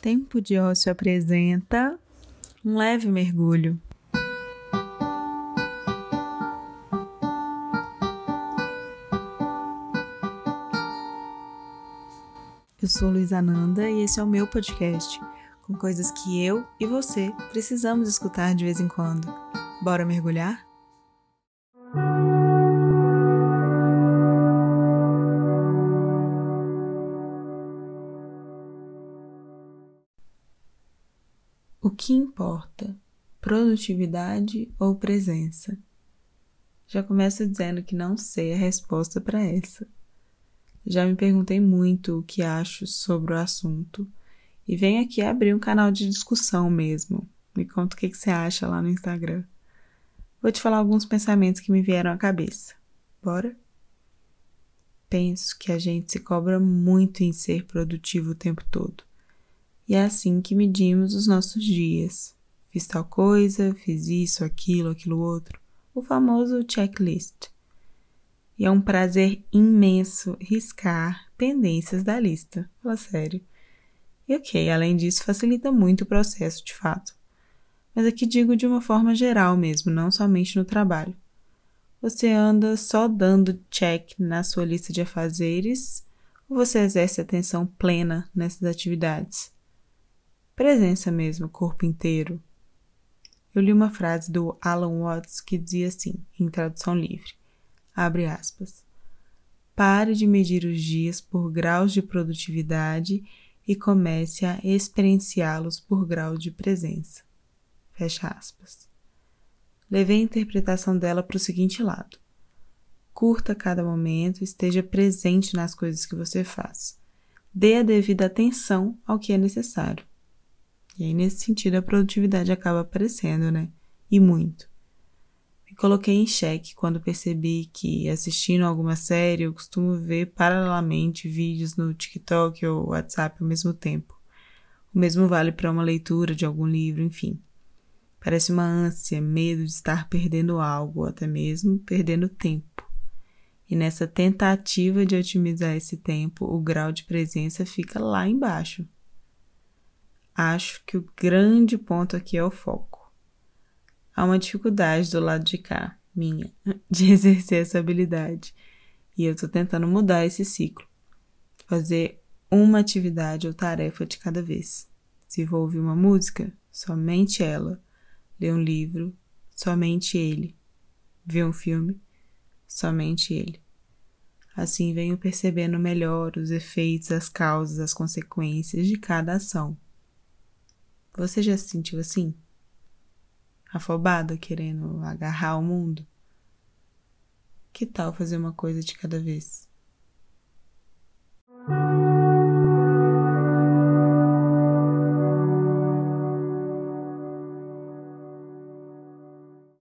Tempo de Ócio apresenta um leve mergulho. Eu sou Luiz Ananda e esse é o meu podcast, com coisas que eu e você precisamos escutar de vez em quando. Bora mergulhar? O que importa? Produtividade ou presença? Já começo dizendo que não sei a resposta para essa. Já me perguntei muito o que acho sobre o assunto e venho aqui abrir um canal de discussão mesmo. Me conta o que, que você acha lá no Instagram. Vou te falar alguns pensamentos que me vieram à cabeça. Bora? Penso que a gente se cobra muito em ser produtivo o tempo todo e é assim que medimos os nossos dias. Fiz tal coisa, fiz isso, aquilo, aquilo outro. O famoso checklist. E é um prazer imenso riscar pendências da lista. Fala sério. E ok, além disso, facilita muito o processo de fato. Mas aqui digo de uma forma geral mesmo, não somente no trabalho. Você anda só dando check na sua lista de afazeres ou você exerce atenção plena nessas atividades? Presença mesmo, corpo inteiro. Eu li uma frase do Alan Watts que dizia assim, em tradução livre, abre aspas, pare de medir os dias por graus de produtividade e comece a experienciá-los por grau de presença. Fecha aspas. Levei a interpretação dela para o seguinte lado. Curta cada momento, esteja presente nas coisas que você faz. Dê a devida atenção ao que é necessário. E aí, nesse sentido, a produtividade acaba aparecendo, né? E muito. Me coloquei em xeque quando percebi que, assistindo alguma série, eu costumo ver paralelamente vídeos no TikTok ou WhatsApp ao mesmo tempo. O mesmo vale para uma leitura de algum livro, enfim. Parece uma ânsia, medo de estar perdendo algo, ou até mesmo perdendo tempo. E nessa tentativa de otimizar esse tempo, o grau de presença fica lá embaixo, Acho que o grande ponto aqui é o foco. Há uma dificuldade do lado de cá, minha, de exercer essa habilidade. E eu estou tentando mudar esse ciclo. Fazer uma atividade ou tarefa de cada vez. Se vou ouvir uma música, somente ela. Ler um livro, somente ele. Ver um filme, somente ele. Assim venho percebendo melhor os efeitos, as causas, as consequências de cada ação. Você já se sentiu assim? Afobada, querendo agarrar o mundo? Que tal fazer uma coisa de cada vez?